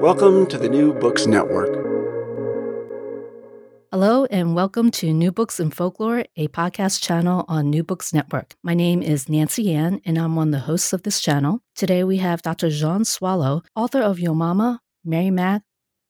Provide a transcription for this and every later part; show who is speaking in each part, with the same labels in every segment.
Speaker 1: Welcome to the New Books Network.
Speaker 2: Hello, and welcome to New Books in Folklore, a podcast channel on New Books Network. My name is Nancy Ann, and I'm one of the hosts of this channel. Today we have Dr. Jeanne Soileau, author of Yo Mama, Mary Mack,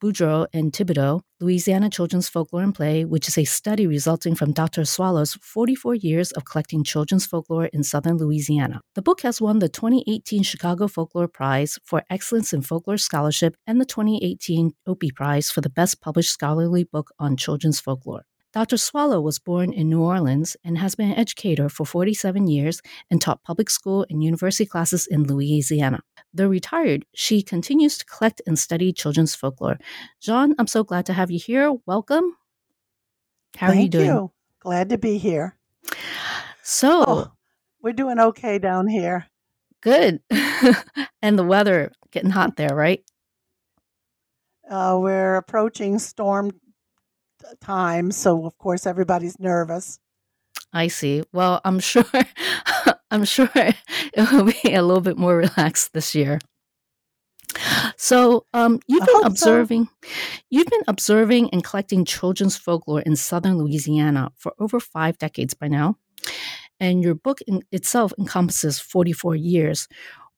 Speaker 2: Boudreaux, and Thibodeaux, Louisiana Children's Folklore and Play, which is a study resulting from Dr. Soileau's 44 years of collecting children's folklore in southern Louisiana. The book has won the 2018 Chicago Folklore Prize for Excellence in Folklore Scholarship and the 2018 Opie Prize for the Best Published Scholarly Book on Children's Folklore. Dr. Soileau was born in New Orleans and has been an educator for 47 years and taught public school and university classes in Louisiana. Though retired, she continues to collect and study children's folklore. Jeanne, I'm so glad to have you here. Welcome. How
Speaker 3: Thank
Speaker 2: are you doing?
Speaker 3: You. Glad to be here.
Speaker 2: So,
Speaker 3: oh, we're doing okay down here.
Speaker 2: Good. and the weather getting hot there, right?
Speaker 3: Uh, we're approaching storm time, so of course everybody's nervous.
Speaker 2: I see. Well, I'm sure I'm sure it will be a little bit more relaxed this year. So, um, you've been
Speaker 3: hope so.
Speaker 2: observing, you've been observing and collecting children's folklore in southern Louisiana for over five decades by now, and your book in itself encompasses 44 years.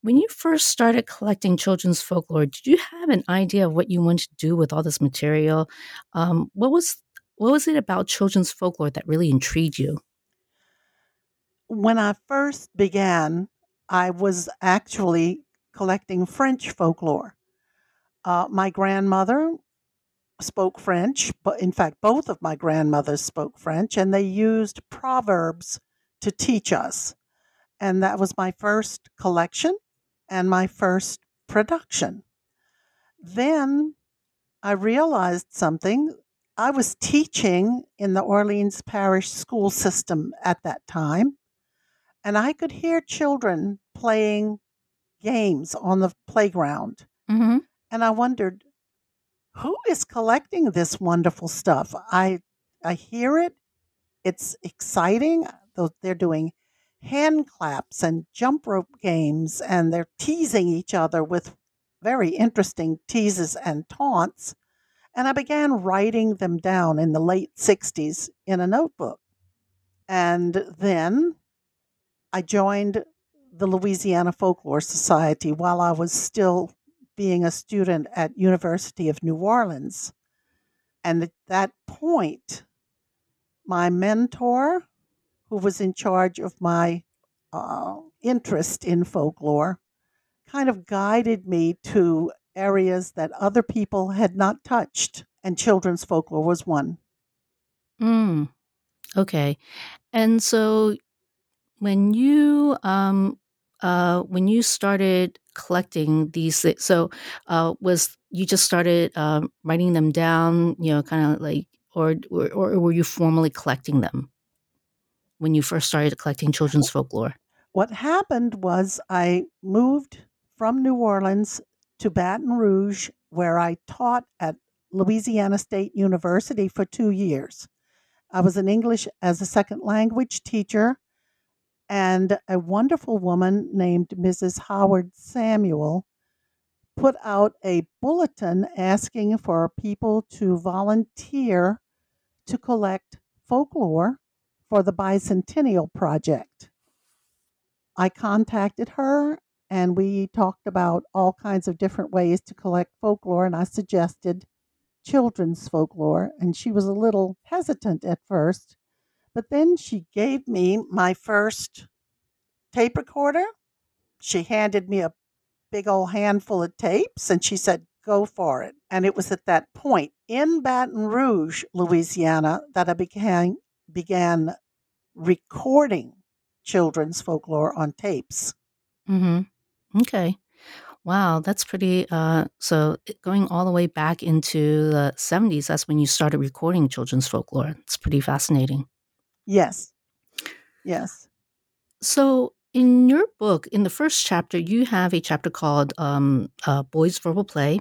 Speaker 2: When you first started collecting children's folklore, did you have an idea of what you wanted to do with all this material? Um, what was what was it about children's folklore that really intrigued you?
Speaker 3: When I first began, I was actually collecting French folklore. Uh, my grandmother spoke French, but in fact, both of my grandmothers spoke French, and they used proverbs to teach us. And that was my first collection and my first production. Then I realized something. I was teaching in the Orleans Parish school system at that time, and I could hear children playing games on the playground.
Speaker 2: Mm-hmm.
Speaker 3: And I wondered, who is collecting this wonderful stuff? I I hear it. It's exciting. They're doing hand claps and jump rope games, and they're teasing each other with very interesting teases and taunts. And I began writing them down in the late 60s in a notebook. And then I joined the Louisiana Folklore Society while I was still being a student at University of New Orleans. And at that point, my mentor, who was in charge of my uh, interest in folklore, kind of guided me to areas that other people had not touched, and children's folklore was one.
Speaker 2: Mm. Okay. And so when you um uh when you started collecting these thi- so uh was you just started um writing them down, you know, kind of like or, or or were you formally collecting them when you first started collecting children's folklore?
Speaker 3: What happened was I moved from New Orleans to Baton Rouge, where I taught at Louisiana State University for two years. I was an English as a second language teacher, and a wonderful woman named Mrs. Howard Samuel put out a bulletin asking for people to volunteer to collect folklore for the Bicentennial Project. I contacted her and we talked about all kinds of different ways to collect folklore, and I suggested children's folklore, and she was a little hesitant at first, but then she gave me my first tape recorder. She handed me a big old handful of tapes and she said, Go for it. And it was at that point in Baton Rouge, Louisiana, that I began, began recording children's folklore on tapes.
Speaker 2: Mm-hmm. Okay. Wow, that's pretty. Uh, so going all the way back into the 70s, that's when you started recording children's folklore. It's pretty fascinating.
Speaker 3: Yes. Yes.
Speaker 2: So in your book, in the first chapter, you have a chapter called um, uh, Boys Verbal Play.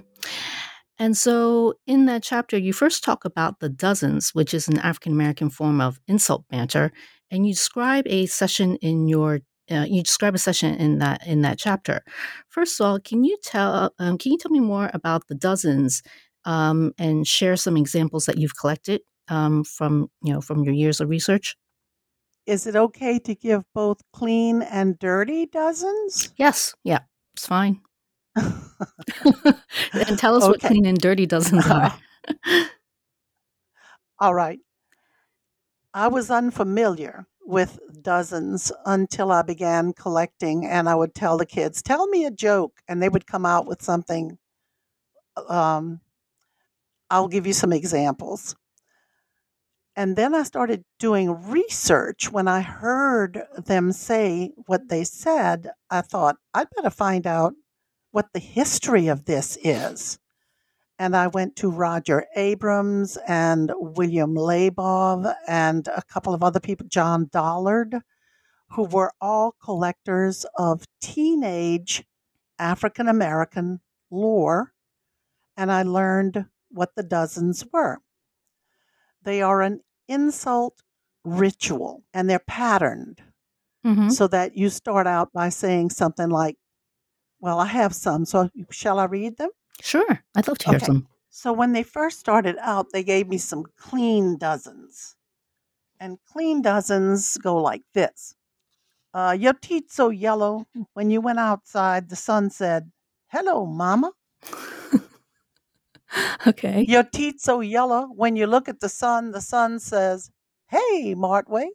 Speaker 2: And so in that chapter, you first talk about the dozens, which is an African American form of insult banter. And you describe a session in your uh, you describe a session in that in that chapter. First of all, can you tell um, can you tell me more about the dozens um, and share some examples that you've collected um, from you know from your years of research?
Speaker 3: Is it okay to give both clean and dirty dozens?
Speaker 2: Yes. Yeah. It's fine. and tell us okay. what clean and dirty dozens are.
Speaker 3: All right. I was unfamiliar with dozens until I began collecting, and I would tell the kids, Tell me a joke, and they would come out with something. Um, I'll give you some examples. And then I started doing research. When I heard them say what they said, I thought, I'd better find out what the history of this is. And I went to Roger Abrahams and William Labov and a couple of other people, John Dollard, who were all collectors of teenage African American lore. And I learned what the dozens were. They are an insult ritual and they're patterned mm-hmm. so that you start out by saying something like, Well, I have some, so shall I read them?
Speaker 2: Sure. I'd love to hear okay. some.
Speaker 3: So when they first started out, they gave me some clean dozens. And clean dozens go like this. Uh, your teeth so yellow. When you went outside, the sun said, Hello, Mama.
Speaker 2: Okay.
Speaker 3: Your teeth so yellow. When you look at the sun, the sun says, "Hey, Martway."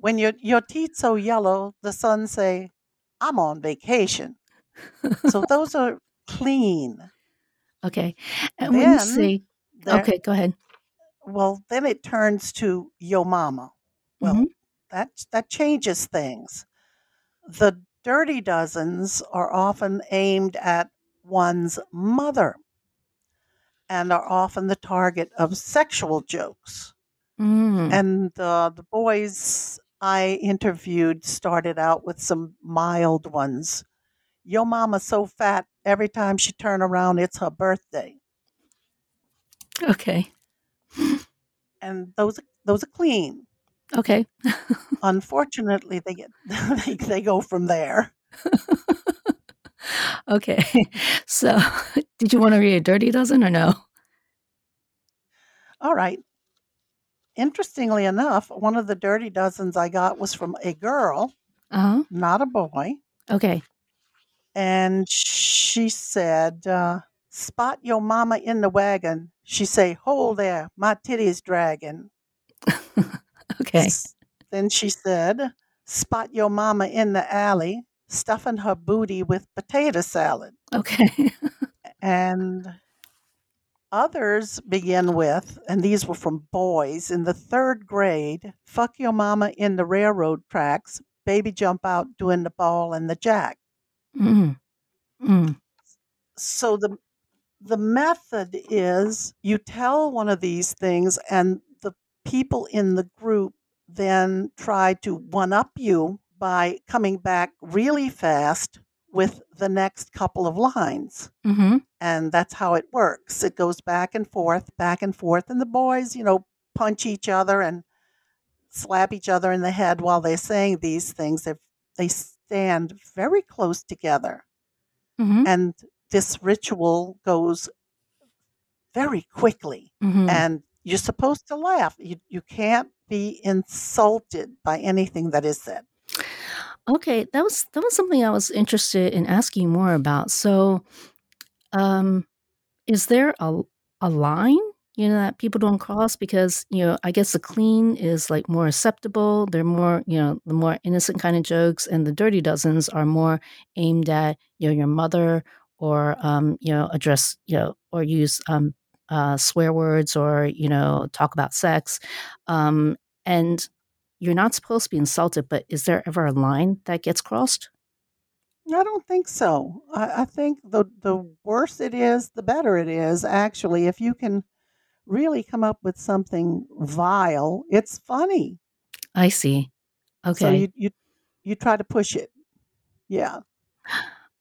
Speaker 3: when your your teeth so yellow, the sun say, "I'm on vacation." so those are clean.
Speaker 2: Okay. And then, when you say, okay, go ahead.
Speaker 3: Well, then it turns to yo mama. Well, mm-hmm. that that changes things. The dirty dozens are often aimed at one's mother and are often the target of sexual jokes. Mm. And uh, the boys I interviewed started out with some mild ones. Your mama's so fat, every time she turn around, it's her birthday.
Speaker 2: Okay.
Speaker 3: And those those are clean.
Speaker 2: Okay.
Speaker 3: Unfortunately, they get they, they go from there.
Speaker 2: okay. So, did you want to read a dirty dozen or no?
Speaker 3: All right. Interestingly enough, one of the dirty dozens I got was from a girl, uh-huh. not a boy.
Speaker 2: Okay.
Speaker 3: And she said, uh, Spot your mama in the wagon. She say, Hold there, my titty's dragging.
Speaker 2: okay.
Speaker 3: Then she said, Spot your mama in the alley stuffing her booty with potato salad.
Speaker 2: Okay.
Speaker 3: and others begin with, and these were from boys in the third grade fuck your mama in the railroad tracks, baby jump out doing the ball and the jack. Mm. Mm. So the the method is you tell one of these things and the people in the group then try to one up you by coming back really fast with the next couple of lines.
Speaker 2: Mm-hmm.
Speaker 3: And that's how it works. It goes back and forth, back and forth. And the boys, you know, punch each other and slap each other in the head while they're saying these things. If they stand very close together.
Speaker 2: Mm-hmm.
Speaker 3: And this ritual goes very quickly.
Speaker 2: Mm-hmm.
Speaker 3: And you're supposed to laugh. You, you can't be insulted by anything that is said.
Speaker 2: Okay, that was that was something I was interested in asking more about. So, um, is there a a line you know that people don't cross because you know I guess the clean is like more acceptable. They're more you know the more innocent kind of jokes, and the dirty dozens are more aimed at you know your mother or um, you know address you know or use um, uh, swear words or you know talk about sex, um, and you're not supposed to be insulted, but is there ever a line that gets crossed?
Speaker 3: I don't think so. I, I think the the worse it is, the better it is. Actually, if you can really come up with something vile, it's funny.
Speaker 2: I see. Okay.
Speaker 3: So you you you try to push it. Yeah.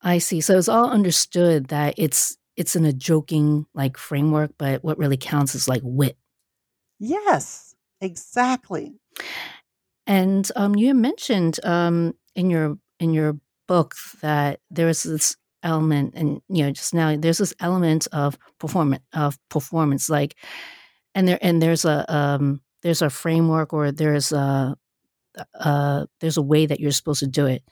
Speaker 2: I see. So it's all understood that it's it's in a joking like framework, but what really counts is like wit.
Speaker 3: Yes, exactly.
Speaker 2: And um, you mentioned um, in your in your book that there is this element, and you know, just now there's this element of performance of performance, like, and there and there's a um, there's a framework or there's a uh, there's a way that you're supposed to do it.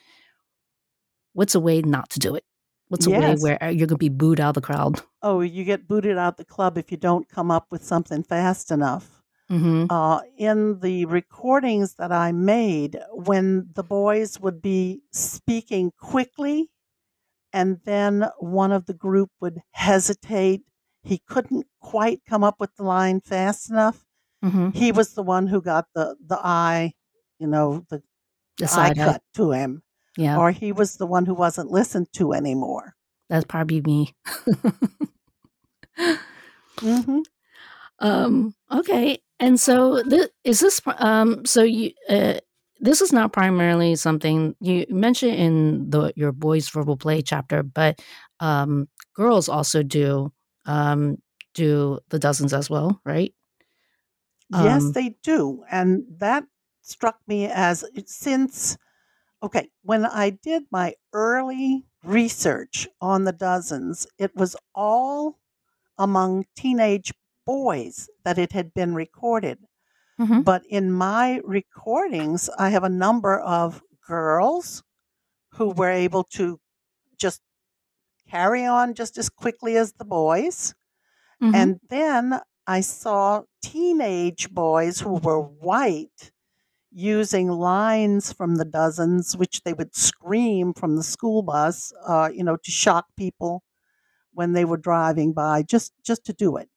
Speaker 2: What's a way not to do it? What's a
Speaker 3: Yes.
Speaker 2: way where uh, you're going to be booed out of the crowd?
Speaker 3: Oh, you get booted out the club if you don't come up with something fast enough.
Speaker 2: Hmm
Speaker 3: uh, in the recordings that I made when the boys would be speaking quickly and then one of the group would hesitate. He couldn't quite come up with the line fast enough.
Speaker 2: hmm
Speaker 3: He was the one who got the, the eye, you know, the
Speaker 2: The
Speaker 3: eye cut to him,
Speaker 2: Yeah,
Speaker 3: or he was the one who wasn't listened to anymore.
Speaker 2: that's probably me.
Speaker 3: hmm
Speaker 2: Um, okay, and so th- is this um so you uh, this is not primarily something you mentioned in the your boys verbal play chapter, but um girls also do um do the dozens as well, right?
Speaker 3: Yes,
Speaker 2: Um,
Speaker 3: they do. And that struck me as since, okay, when I did my early research on the dozens, it was all among teenage boys that it had been recorded.
Speaker 2: Mhm.
Speaker 3: But in my recordings, I have a number of girls who were able to just carry on just as quickly as the boys.
Speaker 2: mhm.
Speaker 3: And then I saw teenage boys who were white using lines from the dozens, which they would scream from the school bus, uh, you know, to shock people when they were driving by, just just to do it.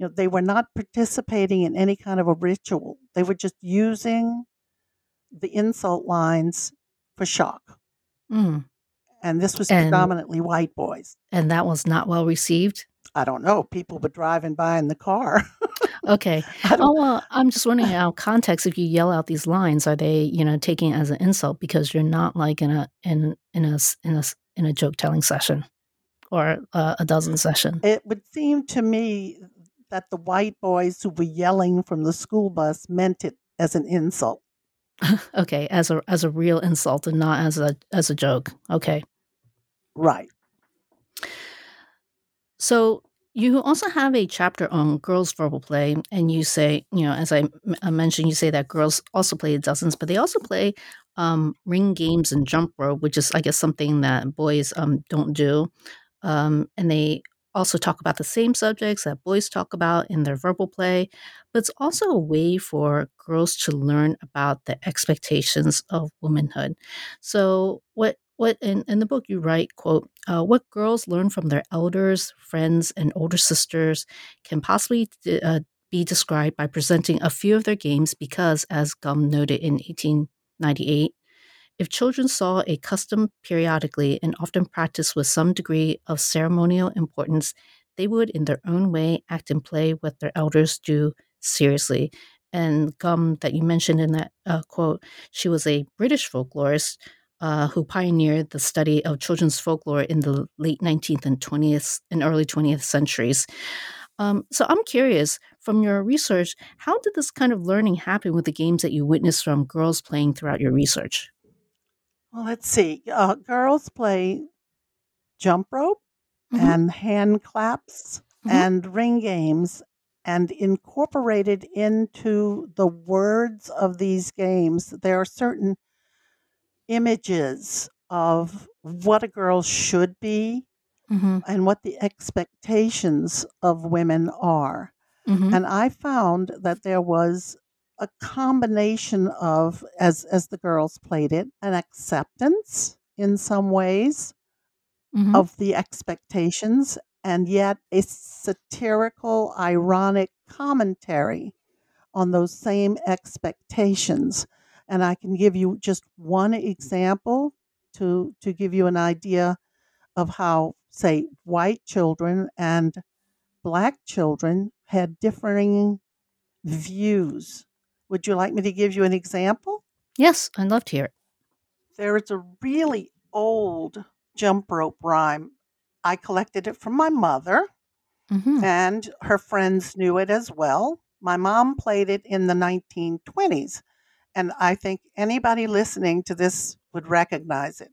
Speaker 3: You know, they were not participating in any kind of a ritual. They were just using the insult lines for shock.
Speaker 2: Mm.
Speaker 3: And this was
Speaker 2: And
Speaker 3: predominantly white boys.
Speaker 2: and that was not well received.
Speaker 3: I don't know. People were driving by in the car.
Speaker 2: Okay. Oh, well, I'm just wondering of context if you yell out these lines, are they you know taking it as an insult because you're not like in a in in a, in a in a joke telling session or uh, a dozen session?
Speaker 3: It would seem to me that the white boys who were yelling from the school bus meant it as an insult.
Speaker 2: okay, as a as a real insult and not as a as a joke. Okay.
Speaker 3: Right.
Speaker 2: So you also have a chapter on girls verbal play, and you say, you know, as I m- I mentioned, you say that girls also play dozens, but they also play um, ring games and jump rope, which is, I guess, something that boys um, don't do. Um, and they also talk about the same subjects that boys talk about in their verbal play, but it's also a way for girls to learn about the expectations of womanhood. So, what what in, in the book you write quote uh, what girls learn from their elders friends and older sisters can possibly uh, be described by presenting a few of their games because as Gomme noted in 1898 if children saw a custom periodically and often practiced with some degree of ceremonial importance they would in their own way act and play what their elders do seriously and Gomme that you mentioned in that uh, quote she was a british folklorist uh, who pioneered the study of children's folklore in the late 19th and 20th and early 20th centuries. Um, so I'm curious, from your research, how did this kind of learning happen with the games that you witnessed from girls playing throughout your research?
Speaker 3: Well, let's see. Uh, girls play jump rope
Speaker 2: Mhm.
Speaker 3: and hand claps
Speaker 2: Mhm.
Speaker 3: and ring games and incorporated into the words of these games there are certain images of what a girl should be
Speaker 2: Mhm.
Speaker 3: and what the expectations of women are
Speaker 2: Mhm.
Speaker 3: and i found that there was a combination of as as the girls played it an acceptance in some ways
Speaker 2: Mhm.
Speaker 3: of the expectations and yet a satirical, ironic commentary on those same expectations. And I can give you just one example to, to give you an idea of how, say, white children and black children had differing views. Would you like me to give you an example?
Speaker 2: Yes, I'd love to hear it.
Speaker 3: There is a really old jump rope rhyme. I collected it from my mother,
Speaker 2: Mhm.
Speaker 3: and her friends knew it as well. My mom played it in the 1920s, and I think anybody listening to this would recognize it.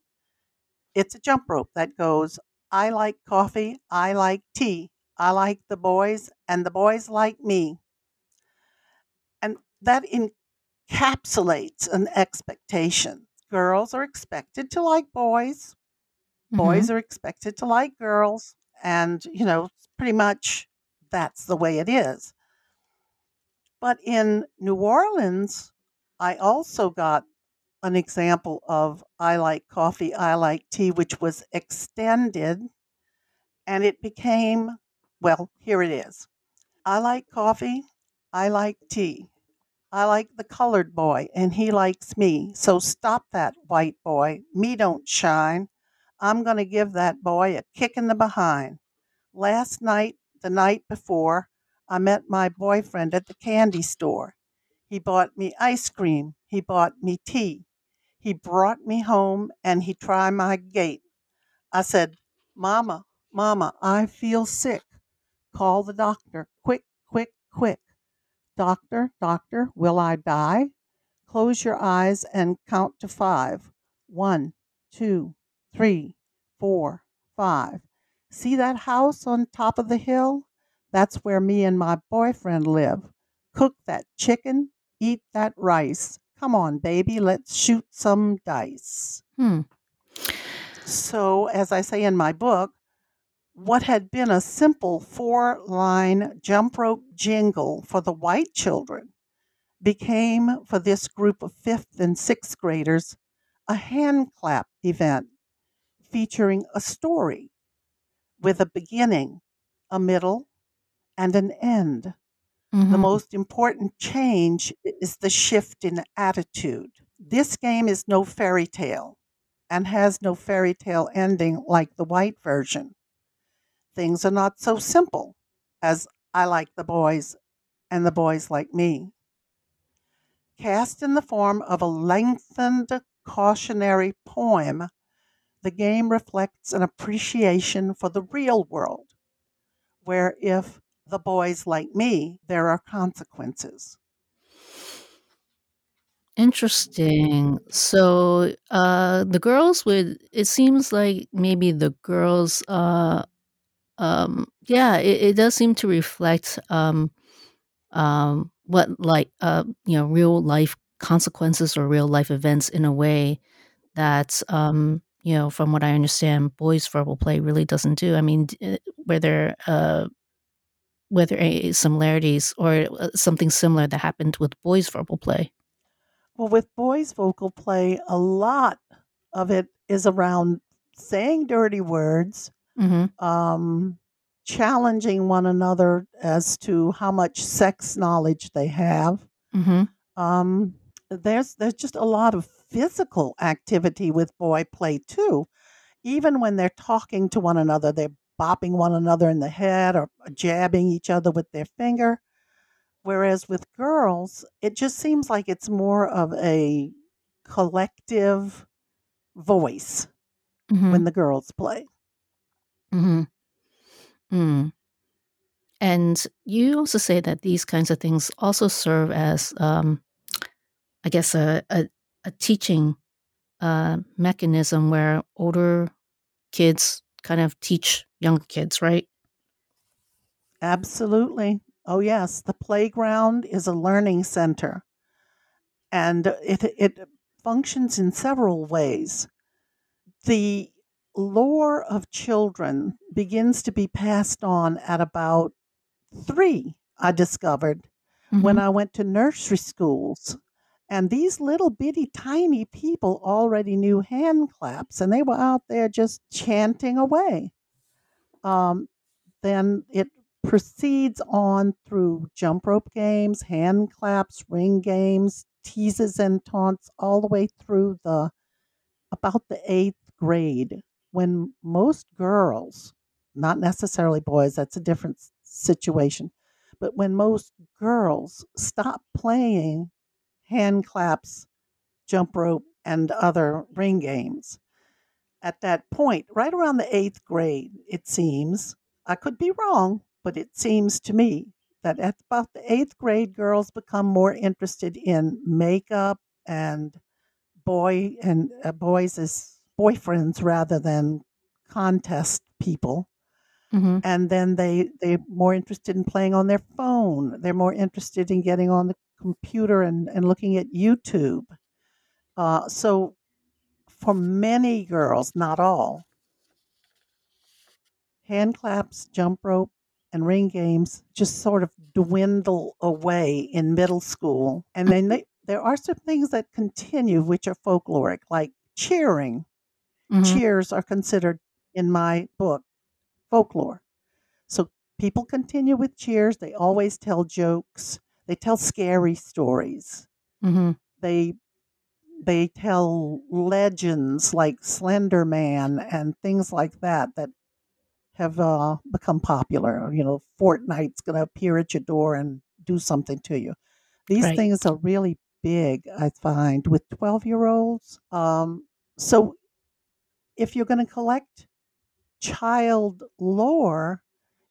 Speaker 3: It's a jump rope that goes, I like coffee, I like tea, I like the boys, and the boys like me. That encapsulates an expectation. Girls are expected to like boys, boys mm-hmm. are expected to like girls. And you know pretty much that's the way it is. But in new orleans i also got an example of i like coffee i like tea which was extended and it became well here it is. I like coffee i like tea I like the colored boy and he likes me. So stop that white boy. Me don't shine. I'm going to give that boy a kick in the behind. Last night, the night before, I met my boyfriend at the candy store. He bought me ice cream. He bought me tea. He brought me home and he tried my gate. I said, Mama, Mama, I feel sick. Call the doctor. Quick, quick, quick. Doctor, doctor, will I die? Close your eyes and count to five. One, two, three, four, five. See that house on top of the hill? That's where me and my boyfriend live. Cook that chicken, eat that rice. Come on, baby, let's shoot some dice.
Speaker 2: Hmm.
Speaker 3: So, as I say in my book, what had been a simple four line jump rope jingle for the white children became, for this group of fifth and sixth graders, a hand clap event featuring a story with a beginning, a middle, and an end. The
Speaker 2: Mhm.
Speaker 3: most important change is the shift in attitude. This game is no fairy tale and has no fairy tale ending like the white version. Things are not so simple as I like the boys and the boys like me. Cast in the form of a lengthened cautionary poem, the game reflects an appreciation for the real world, where if the boys like me, there are consequences.
Speaker 2: Interesting. So, uh, the girls would, it seems like maybe the girls, uh, um, yeah, it, it does seem to reflect, um, um, what like, uh, you know, real life consequences or real life events in a way that, um, you know, from what I understand, boys verbal play really doesn't do. I mean, d- uh, uh, similarities or uh, something similar that happened with boys verbal play?
Speaker 3: Well, with boys' vocal play, a lot of it is around saying dirty words,
Speaker 2: Mm-hmm.
Speaker 3: um, challenging one another as to how much sex knowledge they have.
Speaker 2: Mm-hmm.
Speaker 3: Um, there's there's just a lot of physical activity with boy play too. Even when they're talking to one another, they're bopping one another in the head or jabbing each other with their finger. Whereas with girls, it just seems like it's more of a collective voice
Speaker 2: Mhm.
Speaker 3: when the girls play.
Speaker 2: Mm. And you also say that these kinds of things also serve as, um, I guess, a, a, a teaching uh, mechanism where older kids kind of teach younger kids, right?
Speaker 3: Absolutely. Oh, yes. The playground is a learning center and it, it functions in several ways. The lore of children begins to be passed on at about three, I discovered when
Speaker 2: Mhm.
Speaker 3: I went to nursery schools. And these little bitty tiny people already knew hand claps and they were out there just chanting away. Um, then it proceeds on through jump rope games, hand claps, ring games, teases and taunts, all the way through the about the eighth grade when most girls, not necessarily boys, that's a different situation, but when most girls stop playing hand claps, jump rope, and other ring games. At that point, right around the eighth grade, it seems, I could be wrong, but it seems to me that at about the eighth grade, girls become more interested in makeup and boy and uh, boys as boyfriends rather than contest people.
Speaker 2: Mhm.
Speaker 3: and then they they're more interested in playing on their phone. They're more interested in getting on the computer and, and looking at youtube. Uh, so for many girls not all hand claps jump rope and ring games just sort of dwindle away in middle school. And then they, there are some things that continue which are folkloric like cheering
Speaker 2: Mhm.
Speaker 3: cheers are considered in my book folklore. So people continue with cheers. They always tell jokes. They tell scary stories.
Speaker 2: Mhm.
Speaker 3: They they tell legends like Slender Man and things like that that have uh, become popular. You know, Fortnite's going to appear at your door and do something to you. These
Speaker 2: Right.
Speaker 3: things are really big, I find, with 12 year olds. Um, so if you're going to collect child lore,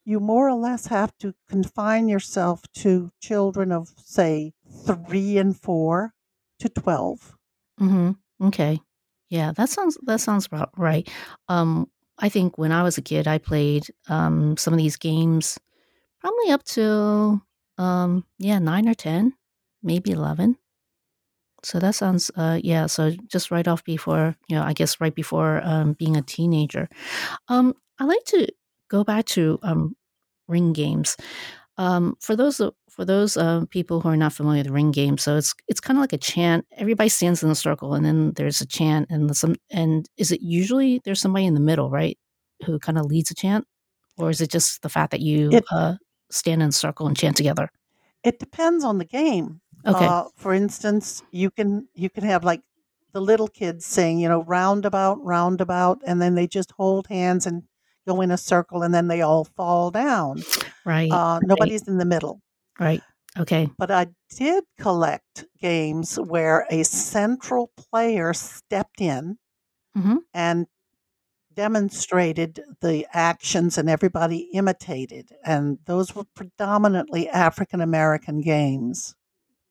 Speaker 3: you more or less have to confine yourself to children of, say, three and four to 12.
Speaker 2: Mm-hmm. Okay. Yeah, that sounds that sounds about right. Um, I think when I was a kid, I played um some of these games, probably up to um yeah nine or ten, maybe eleven. So that sounds uh yeah. So just right off before you know, I guess right before um being a teenager. Um, I like to go back to um ring games. Um, for those for those uh, people who are not familiar with ring games, so it's it's kind of like a chant. Everybody stands in a circle, and then there's a chant, and some and is it usually there's somebody in the middle, right, who kind of leads a chant, or is it just the fact that you
Speaker 3: It-
Speaker 2: uh, stand in a circle and chant together?
Speaker 3: It depends on the game.
Speaker 2: Okay.
Speaker 3: Uh, for instance, you can you can have like the little kids saying, you know, roundabout, roundabout, and then they just hold hands and go in a circle, and then they all fall down.
Speaker 2: Right.
Speaker 3: Uh, nobody's in the middle.
Speaker 2: right. Okay.
Speaker 3: But I did collect games where a central player stepped in
Speaker 2: Mhm.
Speaker 3: and demonstrated the actions and everybody imitated. And those were predominantly African American games.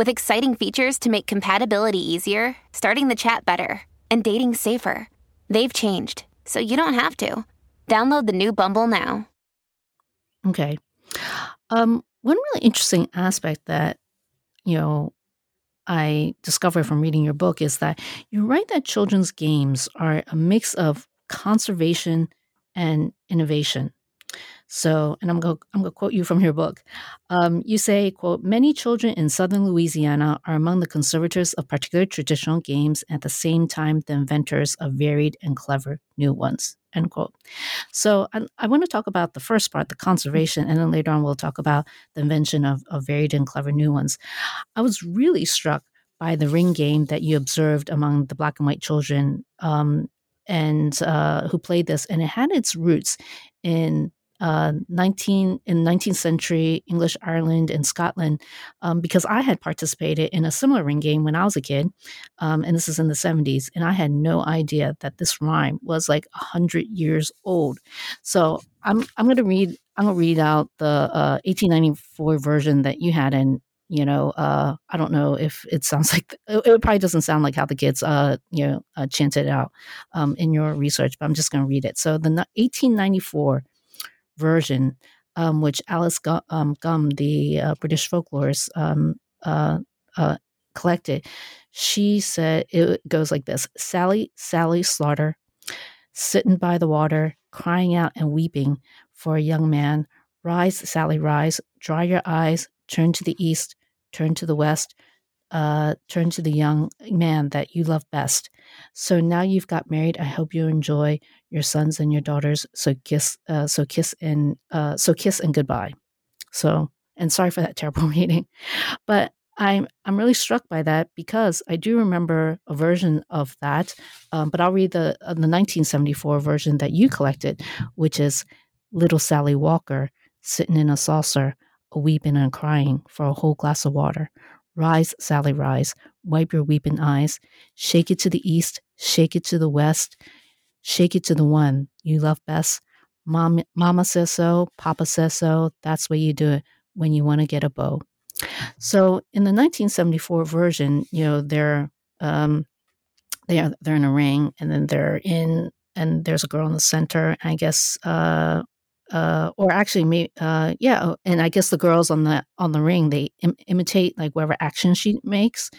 Speaker 4: with exciting features to make compatibility easier, starting the chat better, and dating safer. They've changed, so you don't have to. Download the new Bumble now.
Speaker 2: Okay. Um, one really interesting aspect that, you know, I discovered from reading your book is that you write that children's games are a mix of conservation and innovation. So, and I'm going I'm going to quote you from your book. Um, you say, "quote Many children in southern Louisiana are among the conservators of particular traditional games, at the same time the inventors of varied and clever new ones." End quote. So, I, I want to talk about the first part, the conservation, and then later on we'll talk about the invention of, of varied and clever new ones. I was really struck by the ring game that you observed among the black and white children um, and uh, who played this, and it had its roots in uh, 19 in 19th century English Ireland and Scotland um, because I had participated in a similar ring game when I was a kid, um, and this is in the 70s, and I had no idea that this rhyme was like hundred years old. So I'm I'm going to read I'm to read out the uh, 1894 version that you had, and you know uh, I don't know if it sounds like it, it, probably doesn't sound like how the kids uh, you know uh, chanted out um, in your research, but I'm just going to read it. So the 1894 version, um, which Alice Gomme, um, Gomme the uh, British folklorist, um, uh, uh, collected. She said it goes like this Sally, Sally Slaughter, sitting by the water, crying out and weeping for a young man. Rise, Sally, rise, dry your eyes, turn to the east, turn to the west, uh, turn to the young man that you love best. So now you've got married. I hope you enjoy your sons and your daughters. So kiss, uh, so kiss and uh, so kiss and goodbye. So and sorry for that terrible reading, but I'm I'm really struck by that because I do remember a version of that. Um, but I'll read the uh, the 1974 version that you collected, which is little Sally Walker sitting in a saucer, a weeping and crying for a whole glass of water. Rise, Sally, rise. Wipe your weeping eyes. Shake it to the east. Shake it to the west. Shake it to the one you love best. Mom, Mama says so. Papa says so. That's way you do it when you want to get a beau. So in the 1974 version, you know, they're um, they are they're in a ring, and then they're in, and there's a girl in the center. I guess uh, uh, or actually, me, uh, yeah, oh, and I guess the girls on the on the ring they Im- imitate like whatever action she makes.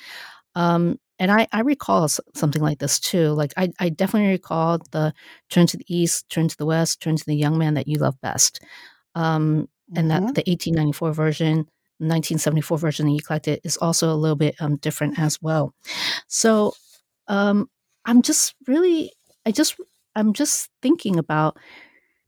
Speaker 2: Um, and I, I recall something like this too. Like I, I definitely recall the turn to the east, turn to the west, turn to the young man that you love best. Um, and mm-hmm. that the 1894 version, 1974 version that you collected is also a little bit um, different as well. So um, I'm just really, I just, I'm just thinking about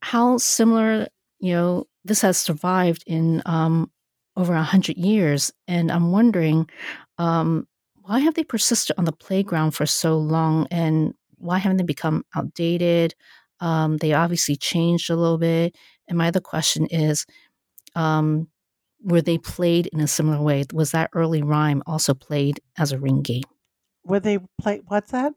Speaker 2: how similar, you know, this has survived in um, over a hundred years, and I'm wondering um, why have they persisted on the playground for so long, and why haven't they become outdated? Um, they obviously changed a little bit, and my other question is, um, were they played in a similar way? Was that early rhyme also played as a ring game?
Speaker 3: Were they play? What's that?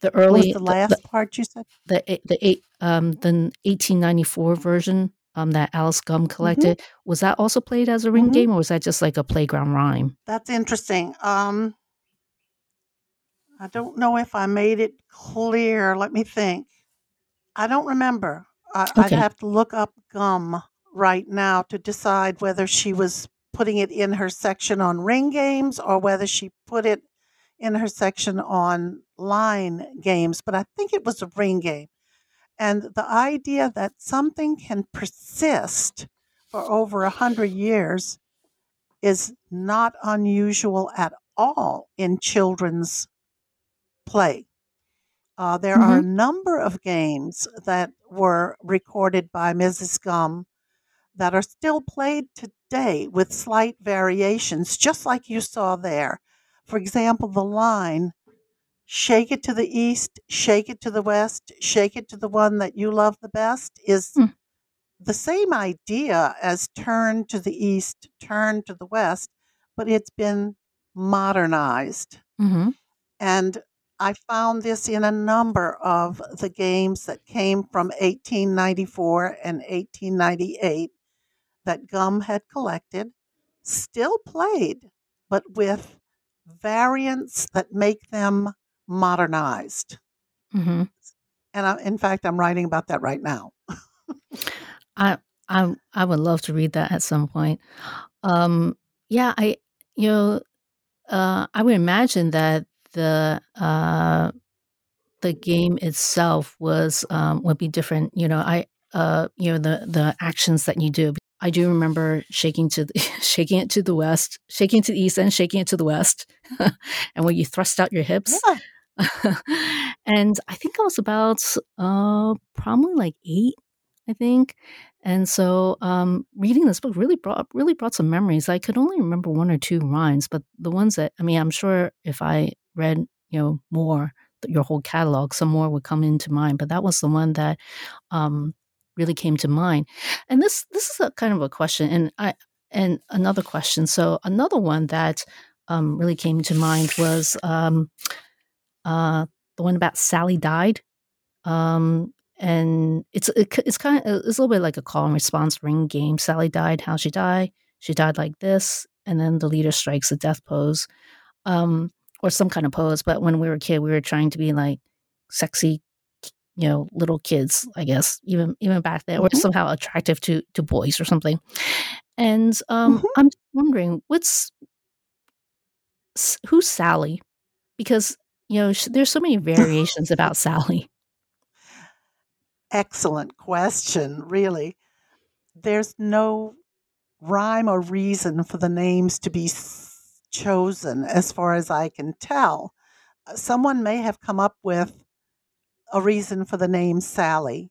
Speaker 2: The early,
Speaker 3: the last the, part you said.
Speaker 2: The the eight um the eighteen ninety four version um that Alice Gomme mm-hmm. collected mm-hmm. was that also played as a ring mm-hmm. game or was that just like a playground rhyme?
Speaker 3: That's interesting. Um, I don't know if I made it clear. Let me think. I don't remember. I, okay. I'd have to look up Gomme right now to decide whether she was putting it in her section on ring games or whether she put it in her section on line games, but I think it was a ring game. And the idea that something can persist for over a hundred years is not unusual at all in children's play. Uh, there mm-hmm. are a number of games that were recorded by Mrs. Gomme that are still played today with slight variations, just like you saw there. For example, the line, shake it to the east, shake it to the west, shake it to the one that you love the best is mm. the same idea as turn to the east, turn to the west, but it's been modernized.
Speaker 2: Mm-hmm.
Speaker 3: And I found this in a number of the games that came from 1894 and 1898 that Gomme had collected, still played, but with variants that make them modernized.
Speaker 2: Mm-hmm.
Speaker 3: And I, in fact, I'm writing about that right now.
Speaker 2: I I I would love to read that at some point. Um, yeah, I you know, uh, I would imagine that the uh, the game itself was um, would be different. You know, I uh, you know the the actions that you do. I do remember shaking to the, shaking it to the west, shaking to the east, and shaking it to the west, and when you thrust out your hips.
Speaker 3: Yeah.
Speaker 2: and I think I was about uh, probably like eight, I think. And so um, reading this book really brought really brought some memories. I could only remember one or two rhymes, but the ones that I mean, I'm sure if I read you know more your whole catalog, some more would come into mind. But that was the one that um, really came to mind. And this this is a kind of a question, and I and another question. So another one that um, really came to mind was um, uh, the one about Sally died. Um, and it's it, it's kind of it's a little bit like a call and response ring game. Sally died. How she died? She died like this, and then the leader strikes a death pose, um, or some kind of pose. But when we were a kid, we were trying to be like sexy, you know, little kids. I guess even even back then,
Speaker 3: Mm-hmm.
Speaker 2: or somehow attractive to to boys or something. And um,
Speaker 3: Mhm.
Speaker 2: I'm just wondering what's who's Sally, because you know sh- there's so many variations about Sally.
Speaker 3: Excellent question, really. There's no rhyme or reason for the names to be s- chosen, as far as I can tell. Uh, Someone may have come up with a reason for the name Sally.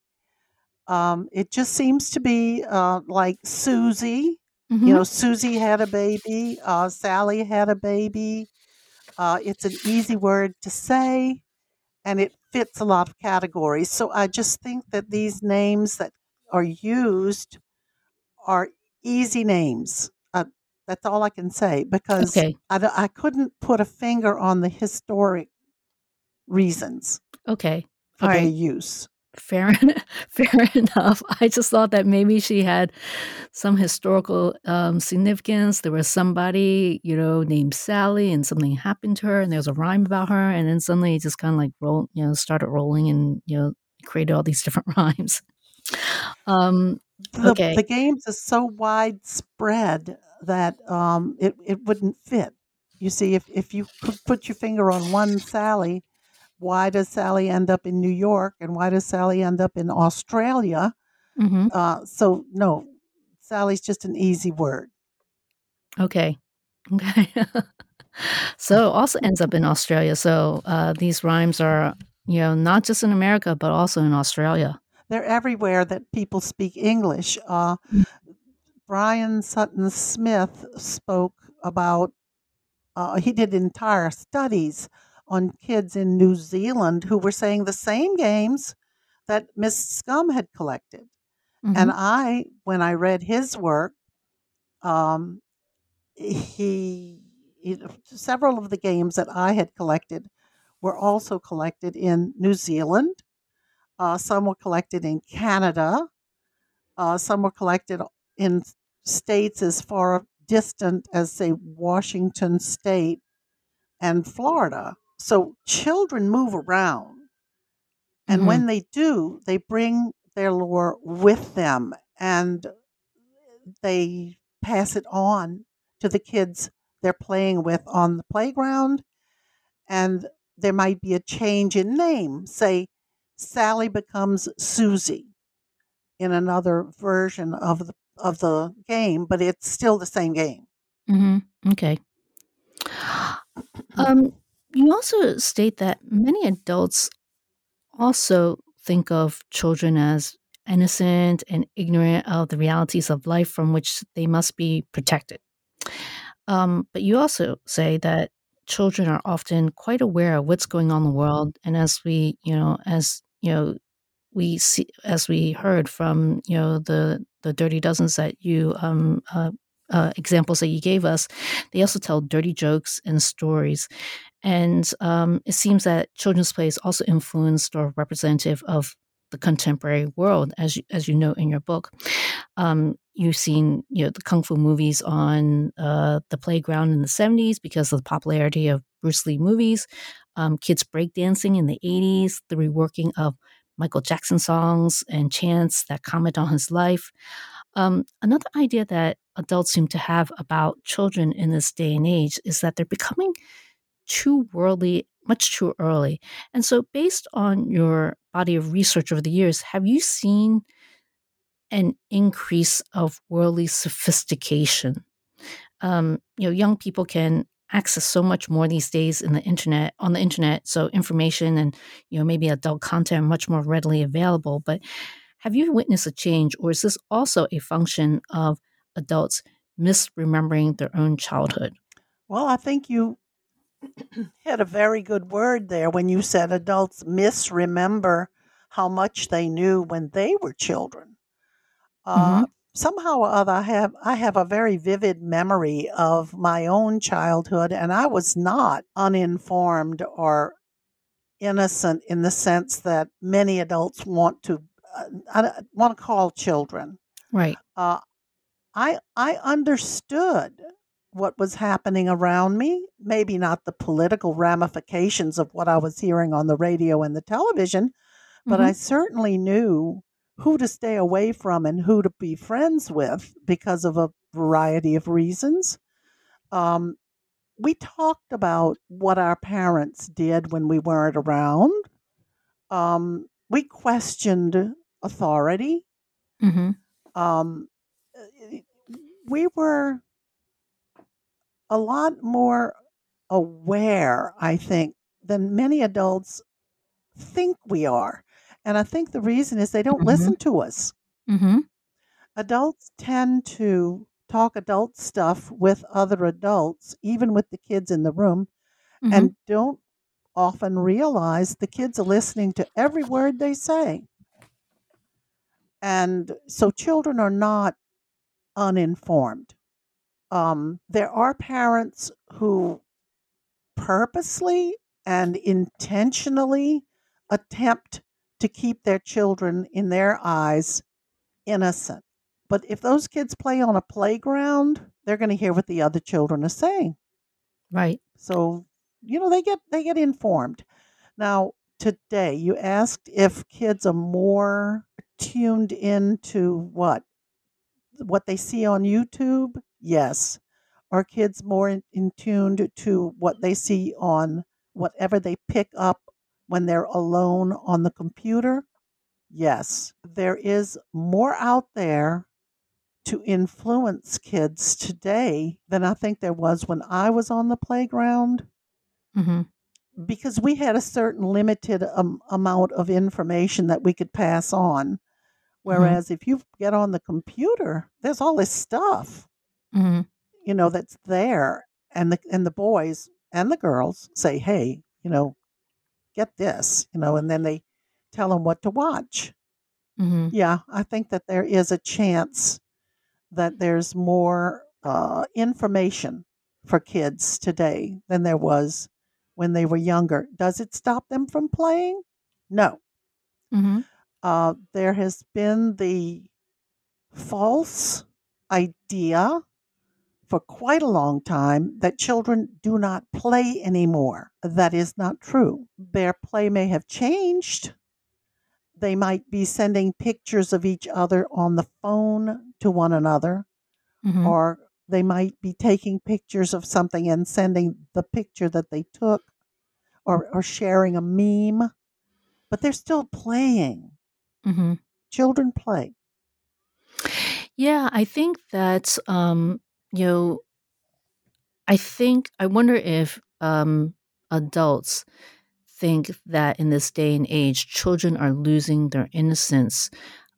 Speaker 3: Um, it just seems to be uh, like Susie.
Speaker 2: Mhm.
Speaker 3: You know, Susie had a baby, uh, Sally had a baby. Uh, it's an easy word to say, and it fits a lot of categories. So I just think that these names that are used are easy names. Uh, that's all I can say because
Speaker 2: Okay.
Speaker 3: I, I couldn't put a finger on the historic reasons
Speaker 2: Okay.
Speaker 3: For
Speaker 2: All
Speaker 3: their
Speaker 2: right.
Speaker 3: use.
Speaker 2: Fair, fair enough. I just thought that maybe she had some historical um, significance. There was somebody, you know, named Sally, and something happened to her, and there was a rhyme about her, and then suddenly it just kind of like roll, you know, started rolling, and you know, created all these different rhymes. Um, okay.
Speaker 3: the games are so widespread that um, it, it wouldn't fit. You see, if, if you could put your finger on one Sally, why does Sally end up in New York and why does Sally end up in Australia?
Speaker 2: hmm
Speaker 3: Uh, so, no, Sally's just an easy word.
Speaker 2: Okay. Okay. so also ends up in Australia. So uh, these rhymes are, you know, not just in America, but also in Australia.
Speaker 3: They're everywhere that people speak English. Uh, Brian Sutton Smith spoke about, uh, he did entire studies on kids in New Zealand who were saying the same games that Mrs. Gomme had collected. And
Speaker 2: Mhm.
Speaker 3: I, when I read his work, um, he, he, several of the games that I had collected were also collected in New Zealand. Uh, some were collected in Canada. Uh, some were collected in states as far distant as, say, Washington State and Florida. So children move around. And
Speaker 2: Mhm.
Speaker 3: when they do, they bring their lore with them and they pass it on to the kids they're playing with on the playground. And there might be a change in name. Say, Sally becomes Susie in another version of the of the game, but it's still the same game.
Speaker 2: hmm Okay. Um, you also state that many adults also think of children as innocent and ignorant of the realities of life from which they must be protected. Um, but you also say that children are often quite aware of what's going on in the world, and as we, you know, as you know, we see, as we heard from, you know, the the dirty dozens that you um, uh, uh, examples that you gave us, they also tell dirty jokes and stories. And um, it seems that children's play is also influenced or representative of the contemporary world, as you, as you note in your book. Um, you've seen you know the kung fu movies on uh, the playground in the 70s because of the popularity of Bruce Lee movies, um, kids breakdancing in the 80s, the reworking of Michael Jackson songs and chants that comment on his life. Um, another idea that adults seem to have about children in this day and age is that they're becoming too worldly much too early. And so, based on your body of research over the years, have you seen an increase of worldly sophistication? Um, you know, young people can access so much more these days in the internet on the internet so information and you know maybe adult content are much more readily available but have you witnessed a change or is this also a function of adults misremembering their own childhood
Speaker 3: well i think you had a very good word there when you said adults misremember how much they knew when they were children uh, mm-hmm somehow or other I have I have a very vivid memory of my own childhood and I was not uninformed or innocent in the sense that many adults want to uh, want to call children.
Speaker 2: Right.
Speaker 3: Uh, I I understood what was happening around me, maybe not the political ramifications of what I was hearing on the radio and the television, but mm-hmm. I certainly knew who to stay away from and who to be friends with because of a variety of reasons. Um, we talked about what our parents did when we weren't around. Um, we questioned authority.
Speaker 2: Mm-hmm.
Speaker 3: Um, we were a lot more aware, I think, than many adults think we are. And I think the reason is they don't mm-hmm. listen to us.
Speaker 2: Mm-hmm.
Speaker 3: Adults tend to talk adult stuff with other adults, even with the kids in the room, mm-hmm. and don't often realize the kids are listening to every word they say. And so children are not uninformed. Um, there are parents who purposely and intentionally attempt to keep their children, in their eyes, innocent. But if those kids play on a playground, they're going to hear what the other children are saying.
Speaker 2: Right.
Speaker 3: So, you know, they get they get informed. Now, today you asked if kids are more tuned into what what they see on YouTube? Yes. Are kids more in, in tuned to what they see on whatever they pick up when they're alone on the computer? Yes, there is more out there to influence kids today than I think there was when I was on the playground.
Speaker 2: Mm-hmm.
Speaker 3: Because we had a certain limited um, amount of information that we could pass on. Mm-hmm. Whereas mm-hmm. if you get on the computer, there's all this stuff,
Speaker 2: mm-hmm.
Speaker 3: you know, that's there. And the, and the boys and the girls say, hey, you know, get this, you know, and then they tell them what to watch.
Speaker 2: Mm-hmm.
Speaker 3: Yeah, I think that there is a chance that there's more uh, information for kids today than there was when they were younger. Does it stop them from playing? No.
Speaker 2: Mm-hmm.
Speaker 3: Uh, there has been the false idea for quite a long time that children do not play anymore. That is not true. Their play may have changed. They might be sending pictures of each other on the phone to one another,
Speaker 2: mm-hmm.
Speaker 3: or they might be taking pictures of something and sending the picture that they took, or, or sharing a meme, but they're still playing.
Speaker 2: Mm-hmm.
Speaker 3: Children play.
Speaker 2: Yeah, I think that um, you know, I think I wonder if um, adults think that in this day and age, children are losing their innocence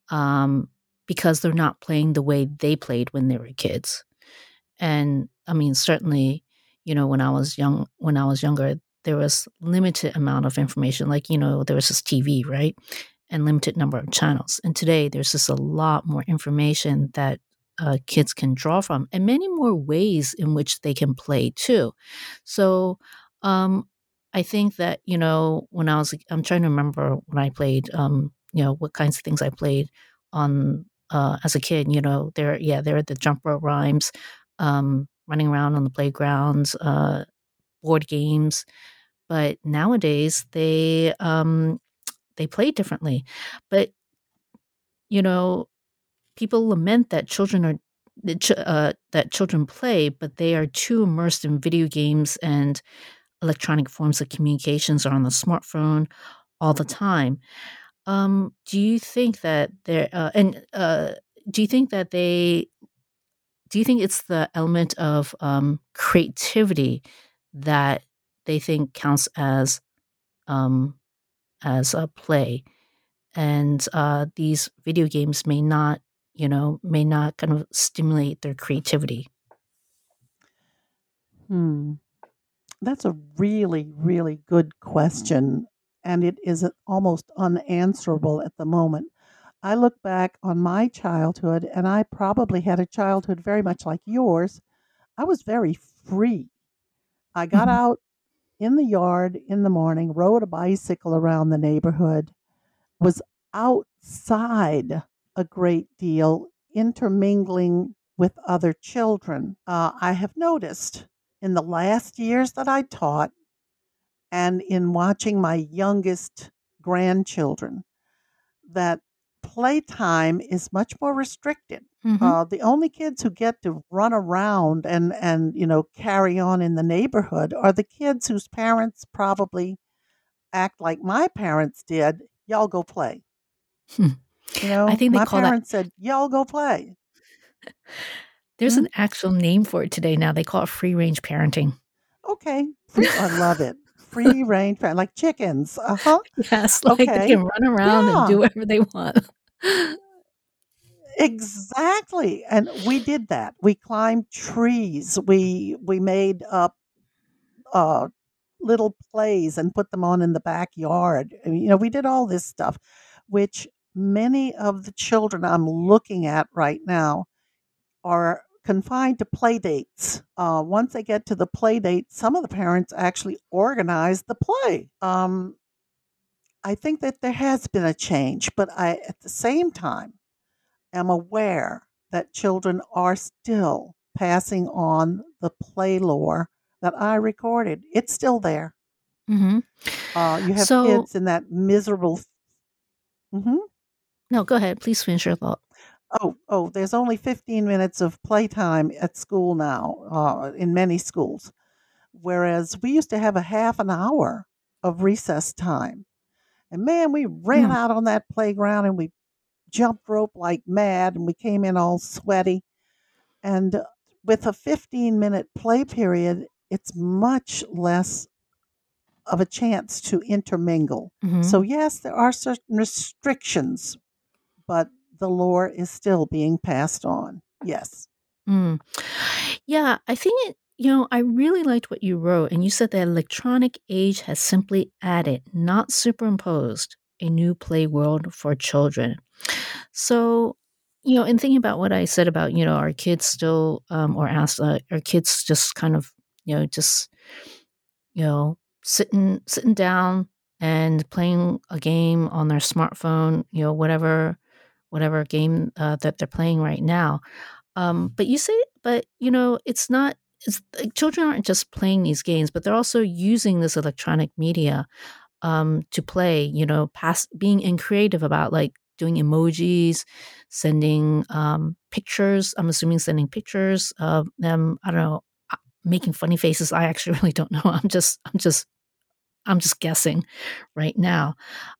Speaker 2: um, because they're not playing the way they played when they were kids. And I mean, certainly, you know, when I was young, when I was younger, there was limited amount of information. Like you know, there was this TV, right, and limited number of channels. And today, there's just a lot more information that uh, kids can draw from, and many more ways in which they can play too. So, um, I think that you know when I was, I'm trying to remember when I played, um, you know, what kinds of things I played on uh, as a kid. You know, there, yeah, there are the jump rope rhymes, um, running around on the playgrounds, uh, board games. But nowadays they um, they play differently. But you know, people lament that children are uh, that children play, but they are too immersed in video games and electronic forms of communications are on the smartphone all the time. Um, do you think that there uh, and uh, do you think that they do you think it's the element of um, creativity that they think counts as um, as a play, and uh, these video games may not, you know, may not kind of stimulate their creativity.
Speaker 3: Hmm. That's a really, really good question, and it is almost unanswerable at the moment. I look back on my childhood, and I probably had a childhood very much like yours. I was very free. I got
Speaker 2: Mhm.
Speaker 3: out in the yard in the morning, rode a bicycle around the neighborhood, was outside a great deal, intermingling with other children. Uh, I have noticed in the last years that I taught and in watching my youngest grandchildren that playtime is much more restricted.
Speaker 2: Mhm.
Speaker 3: Uh, the only kids who get to run around and and you know carry on in the neighborhood are the kids whose parents probably act like my parents did. Y'all go play.
Speaker 2: Hmm.
Speaker 3: You know,
Speaker 2: I think they
Speaker 3: my
Speaker 2: call that
Speaker 3: parents said, "Y'all go play."
Speaker 2: there's
Speaker 3: Hmm?
Speaker 2: an actual name for it today now. They call it free range parenting.
Speaker 3: Okay, free, I love it. Free range, like chickens. Uh huh.
Speaker 2: Yes, like they
Speaker 3: Okay.
Speaker 2: can run around and do whatever they want.
Speaker 3: Exactly. And we did that. We climbed trees. We we made up uh little plays and put them on in the backyard. I mean, you know, we did all this stuff, which many of the children I'm looking at right now are confined to play dates. Uh, once they get to the play date, some of the parents actually organize the play. Um, I think that there has been a change, but I, at the same time, am aware that children are still passing on the play lore that I recorded. It's still there.
Speaker 2: hmm
Speaker 3: Uh, you have
Speaker 2: So-
Speaker 3: kids in that miserable. hmm
Speaker 2: No, go ahead. Please finish your thought.
Speaker 3: Oh, oh, there's only 15 minutes of playtime at school now, uh, in many schools. Whereas we used to have a half an hour of recess time. And man, we ran
Speaker 2: Hmm.
Speaker 3: out on that playground and we jumped rope like mad and we came in all sweaty. And with a 15 minute play period, it's much less of a chance to intermingle.
Speaker 2: Mhm.
Speaker 3: So, yes, there are certain restrictions, but the lore is still being passed on. Yes.
Speaker 2: Mm. Yeah, I think it, you know, I really liked what you wrote. And you said that electronic age has simply added, not superimposed, a new play world for children. So, you know, in thinking about what I said about, you know, our kids still, um, or asked, uh, our kids just kind of, you know, just, you know, sitting, sitting down and playing a game on their smartphone, you know, whatever, whatever game uh, that they're playing right now. Um, but you say, but you know, it's not. It's like children aren't just playing these games, but they're also using this electronic media um, to play. You know, pass being and creative about like doing emojis, sending um, pictures. I'm assuming sending pictures of them. I don't know, uh, making funny faces. I actually really don't know. I'm just, I'm just, I'm just guessing right now.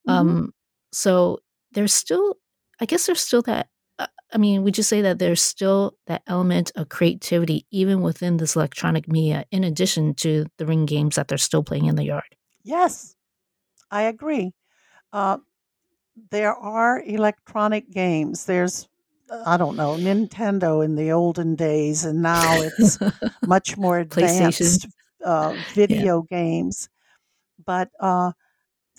Speaker 3: Mhm.
Speaker 2: Um, so there's still, I guess there's still that. uh, I mean, would you say that there's still that element of creativity even within this electronic media, in addition to the ring games that they're still playing in the yard?
Speaker 3: Yes, I agree. Uh, there are electronic games. There's, uh, I don't know, Nintendo in the olden days, and now it's much more advanced uh, video games. But uh,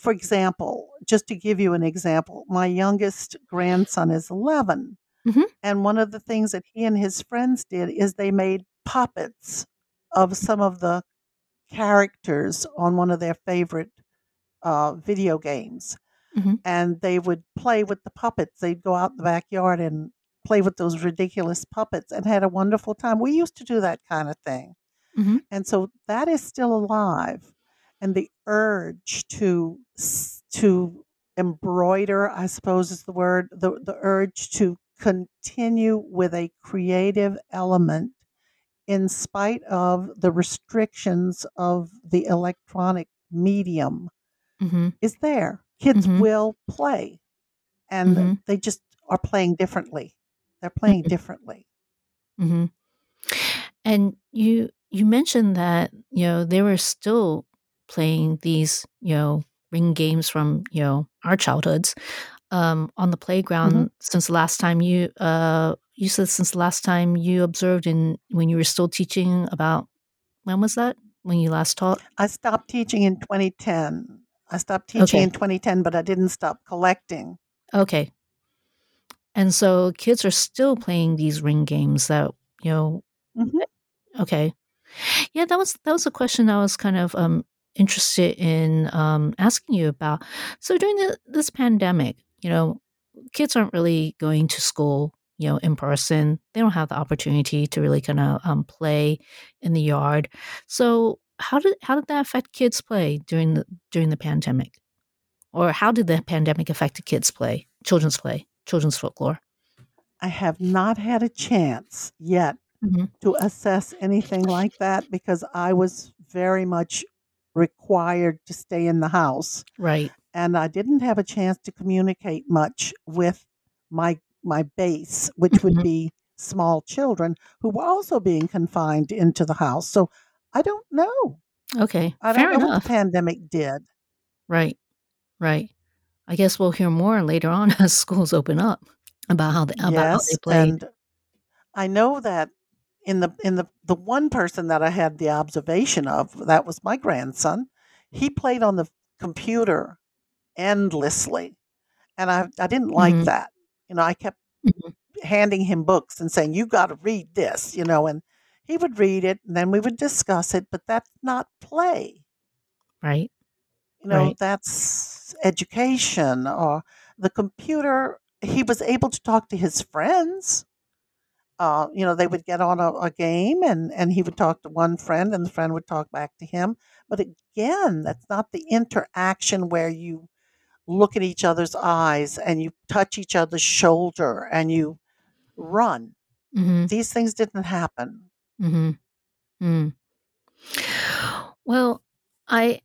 Speaker 3: for example, just to give you an example, my youngest grandson is 11. Mm-hmm. And one of the things that he and his friends did is they made puppets of some of the characters on one of their favorite uh, video games. Mm-hmm. And they would play with the puppets. They'd go out in the backyard and play with those ridiculous puppets and had a wonderful time. We used to do that kind of thing. Mm-hmm. And so that is still alive. And the urge to to embroider, I suppose is the word, the, the urge to continue with a creative element in spite of the restrictions of the electronic medium mm-hmm. is there. Kids mm-hmm. will play and mm-hmm. they just are playing differently. They're playing mm-hmm. differently.
Speaker 2: Mm-hmm. And you you mentioned that you know they were still playing these you know ring games from you know our childhoods um, on the playground mm-hmm. since the last time you uh, you said since the last time you observed in when you were still teaching about when was that when you last taught
Speaker 3: i stopped teaching in 2010 i stopped teaching okay. in 2010 but i didn't stop collecting
Speaker 2: okay and so kids are still playing these ring games that you know mm-hmm. okay yeah that was that was a question i was kind of um interested in um, asking you about. So during the, this pandemic, you know, kids aren't really going to school, you know, in person. They don't have the opportunity to really kind of um, play in the yard. So how did how did that affect kids play during the during the pandemic, or how did the pandemic affect the kids play, children's play, children's folklore?
Speaker 3: I have not had a chance yet mm-hmm. to assess anything like that because I was very much required to stay in the house.
Speaker 2: Right.
Speaker 3: And I didn't have a chance to communicate much with my my base, which mm-hmm. would be small children who were also being confined into the house. So I don't know.
Speaker 2: Okay.
Speaker 3: I don't Fair know enough. what the pandemic did.
Speaker 2: Right. Right. I guess we'll hear more later on as schools open up about how they, about yes, how they played. And
Speaker 3: I know that in the in the the one person that I had the observation of that was my grandson. He played on the computer endlessly, and I I didn't like mm-hmm. that. You know, I kept mm-hmm. handing him books and saying, "You got to read this," you know, and he would read it, and then we would discuss it. But that's not play,
Speaker 2: right?
Speaker 3: You know, right. that's education or the computer. He was able to talk to his friends uh, you know, they would get on a, a, game and, and he would talk to one friend and the friend would talk back to him. But again, that's not the interaction where you look at each other's eyes and you touch each other's shoulder and you run. Mm-hmm. These things didn't happen.
Speaker 2: Mm-hmm. Mm. Well, I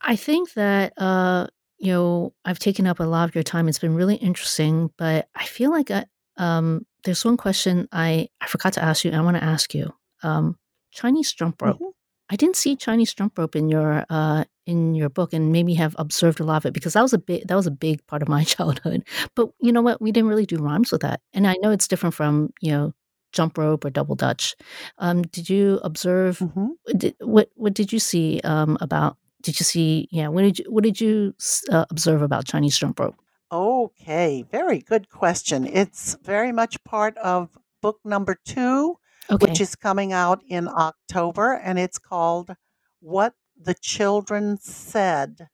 Speaker 2: I think that uh, you know I've taken up a lot of your time. It's been really interesting, but I feel like I, um, there's one question I, I forgot to ask you. I want to ask you. Um, Chinese jump rope. Mm-hmm. I didn't see Chinese jump rope in your uh, in your book, and maybe have observed a lot of it because that was a big that was a big part of my childhood. But you know what? We didn't really do rhymes with that, and I know it's different from you know jump rope or double dutch. Um, did you observe? Mm-hmm. Did, what what did you see um, about? Did you see? Yeah, what did you what did you uh, observe about Chinese jump rope?
Speaker 3: Okay, very good question. It's very much part of book number two, okay. which is coming out in October, and it's called What the Children Said.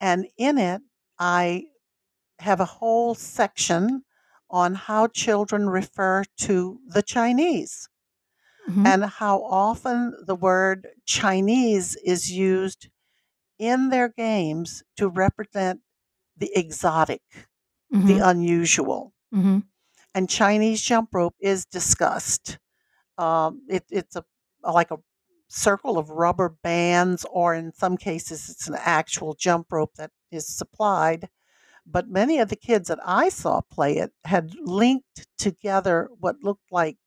Speaker 3: And in it, I have a whole section on how children refer to the Chinese mm-hmm. and how often the word Chinese is used in their games to represent the exotic, mm-hmm. the unusual. Mm-hmm. And Chinese jump rope is discussed. Um, it, it's a like a circle of rubber bands, or in some cases, it's an actual jump rope that is supplied. But many of the kids that I saw play it had linked together what looked like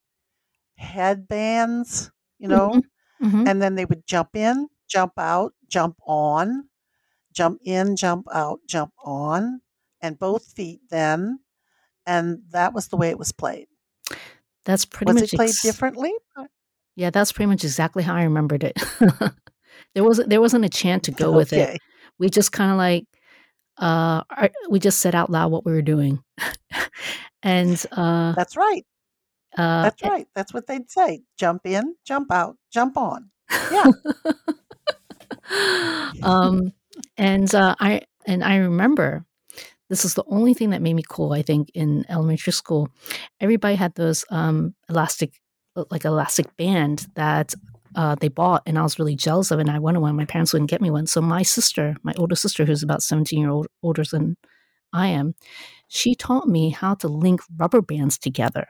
Speaker 3: headbands, you know, mm-hmm. mm-hmm. and then they would jump in, jump out, jump on, jump in, jump out, jump on, and both feet then. And that was the way it was played.
Speaker 2: That's pretty
Speaker 3: was
Speaker 2: much
Speaker 3: it played ex- differently.
Speaker 2: Yeah, that's pretty much exactly how I remembered it. there wasn't there wasn't a chant to go okay. with it. We just kind of like uh we just said out loud what we were doing. and uh,
Speaker 3: That's right.
Speaker 2: uh,
Speaker 3: That's right. That's what they'd say. Jump in, jump out, jump on. Yeah.
Speaker 2: um, and uh, I and I remember this is the only thing that made me cool. I think in elementary school, everybody had those um, elastic, like elastic band that uh, they bought, and I was really jealous of it. And I wanted one. My parents wouldn't get me one, so my sister, my older sister, who's about seventeen year old older than I am, she taught me how to link rubber bands together.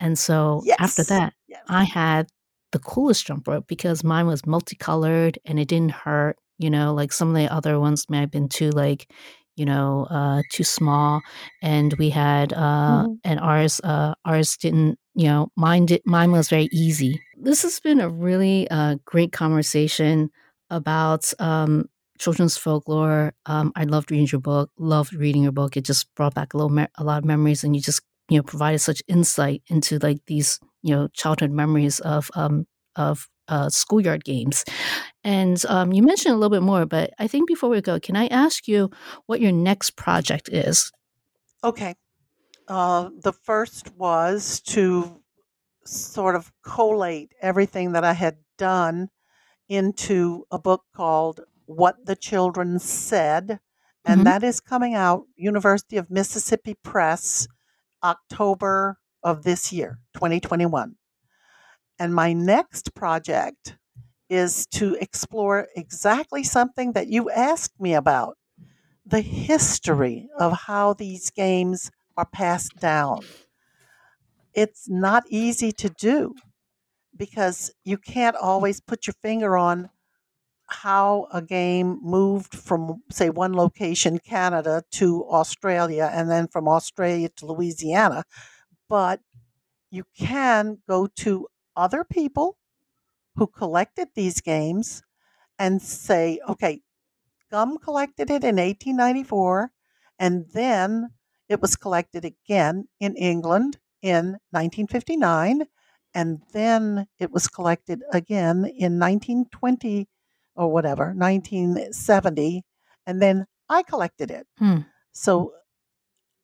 Speaker 2: And so after that,
Speaker 3: Yes.
Speaker 2: I had the coolest jump rope because mine was multicolored and it didn't hurt. You know, like some of the other ones may have been too like, you know, uh, too small. And we had, uh,
Speaker 3: Mhm.
Speaker 2: and ours, uh, ours didn't. You know, mine did. Mine was very easy. This has been a really uh, great conversation about um, children's folklore. Um, I loved reading your book. Loved reading your book. It just brought back a little, me- a lot of memories, and you just you know provided such insight into like these you know childhood memories of um of uh, schoolyard games. And um, you mentioned a little bit more, but I think before we go, can I ask you what your next project is?
Speaker 3: Okay. Uh, the first was to sort of collate everything that I had done into a book called What the Children Said. And
Speaker 2: Mhm.
Speaker 3: that is coming out, University of Mississippi Press, October of this year, 2021. And my next project is to explore exactly something that you asked me about the history of how these games are passed down. It's not easy to do because you can't always put your finger on how a game moved from, say, one location, Canada, to Australia, and then from Australia to Louisiana. But you can go to other people who collected these games and say, okay, Gomme collected it in 1894, and then it was collected again in England in 1959, and then it was collected again in 1920 or whatever, 1970, and then I collected it.
Speaker 2: Hmm.
Speaker 3: So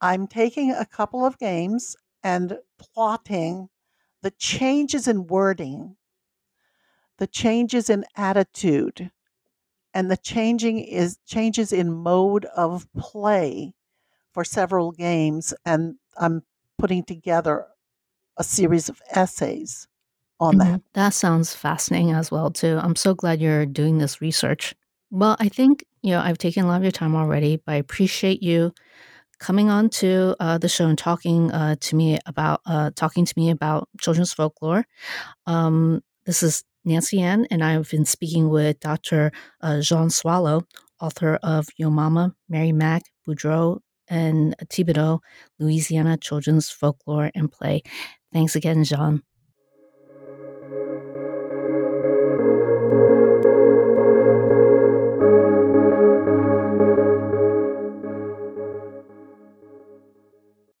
Speaker 3: I'm taking a couple of games and plotting the changes in wording, the changes in attitude, and the changing is changes in mode of play for several games and I'm putting together a series of essays on that.
Speaker 2: Mhm. That sounds fascinating as well too. I'm so glad you're doing this research. Well, I think you know I've taken a lot of your time already, but I appreciate you coming on to uh, the show and talking uh, to me about uh, talking to me about children's folklore. Um, this is Nancy Ann, and I've been speaking with Dr. Uh, Jeanne Soileau, author of Yo Mama, Mary Mack, Boudreaux, and Thibodeaux, Louisiana Children's Folklore and Play. Thanks again, Jean.